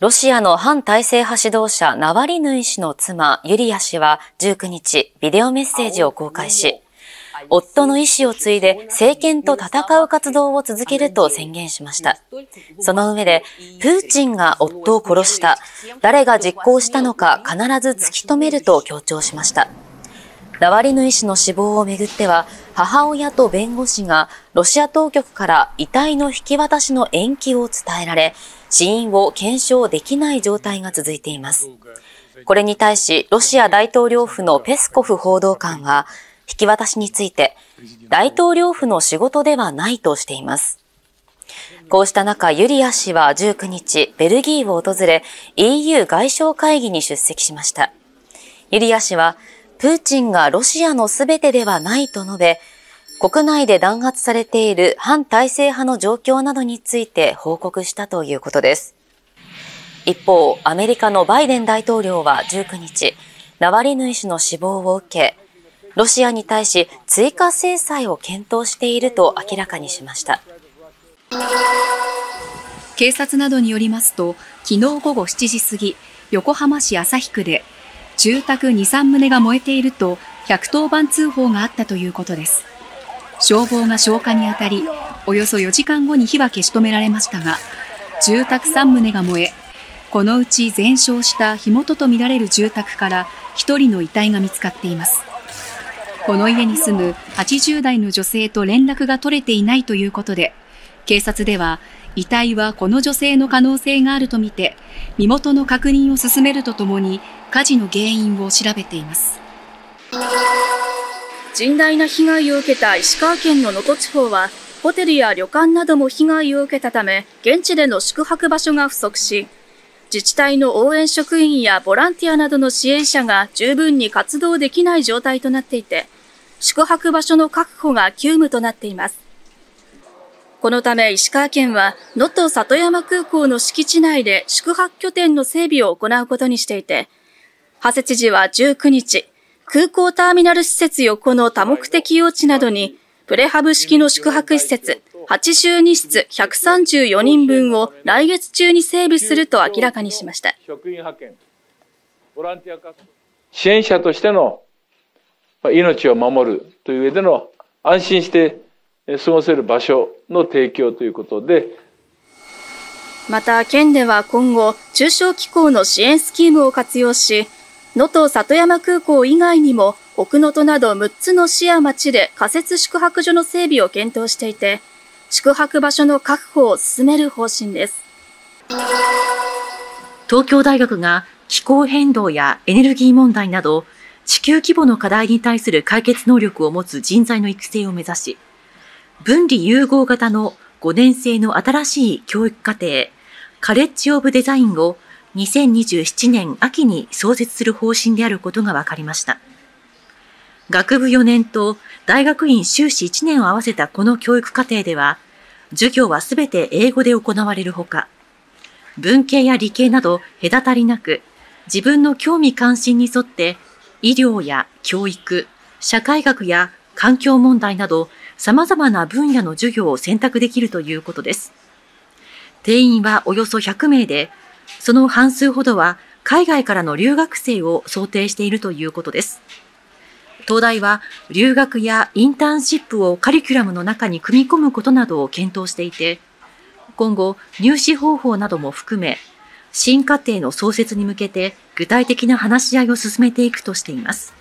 ロシアの反体制派指導者ナワリヌイ氏の妻ユリア氏は19日ビデオメッセージを公開し、夫の意思を継いで政権と戦う活動を続けると宣言しました。その上で、プーチンが夫を殺した、誰が実行したのか必ず突き止めると強調しました。ナワリヌイ氏の死亡をめぐっては、母親と弁護士がロシア当局から遺体の引き渡しの延期を伝えられ、死因を検証できない状態が続いています。これに対し、ロシア大統領府のペスコフ報道官は、引き渡しについて、大統領府の仕事ではないとしています。こうした中、ユリア氏は19日、ベルギーを訪れ、EU 外相会議に出席しました。ユリア氏は、プーチンがロシアのすべてではないと述べ、国内で弾圧されている反体制派の状況などについて報告したということです。一方、アメリカのバイデン大統領は19日、ナワリヌイ氏の死亡を受け、ロシアに対し追加制裁を検討していると明らかにしました。警察などによりますと、昨日午後7時過ぎ、横浜市旭区で、住宅2、3棟が燃えていると110番通報があったということです。消防が消火にあたり、およそ4時間後に火は消し止められましたが、住宅3棟が燃え、このうち全焼した火元とみられる住宅から1人の遺体が見つかっています。この家に住む80代の女性と連絡が取れていないということで、警察では遺体はこの女性の可能性があるとみて、身元の確認を進めるとともに火事の原因を調べています。甚大な被害を受けた石川県の能登地方は、ホテルや旅館なども被害を受けたため、現地での宿泊場所が不足し、自治体の応援職員やボランティアなどの支援者が十分に活動できない状態となっていて、宿泊場所の確保が急務となっています。このため石川県は能登里山空港の敷地内で宿泊拠点の整備を行うことにしていて、長谷知事は19日、空港ターミナル施設横の多目的用地などにプレハブ式の宿泊施設82室134人分を来月中に整備すると明らかにしました。支援者としての命を守るという上での安心して過ごせる場所の提供ということで、また県では今後、中小機構の支援スキームを活用し、能登里山空港以外にも奥能登など6つの市や町で仮設宿泊所の整備を検討していて、宿泊場所の確保を進める方針です。東京大学が気候変動やエネルギー問題など地球規模の課題に対する解決能力を持つ人材の育成を目指し、分離融合型の5年生の新しい教育課程、カレッジ・オブ・デザインを2027年秋に創設する方針であることが分かりました。学部4年と大学院修士1年を合わせたこの教育課程では、授業はすべて英語で行われるほか、文系や理系など隔たりなく、自分の興味関心に沿って医療や教育、社会学や環境問題など様々な分野の授業を選択できるということです。定員はおよそ100名で、その半数ほどは海外からの留学生を想定しているということです。東大は留学やインターンシップをカリキュラムの中に組み込むことなどを検討していて、今後入試方法なども含め、新課程の創設に向けて具体的な話し合いを進めていくとしています。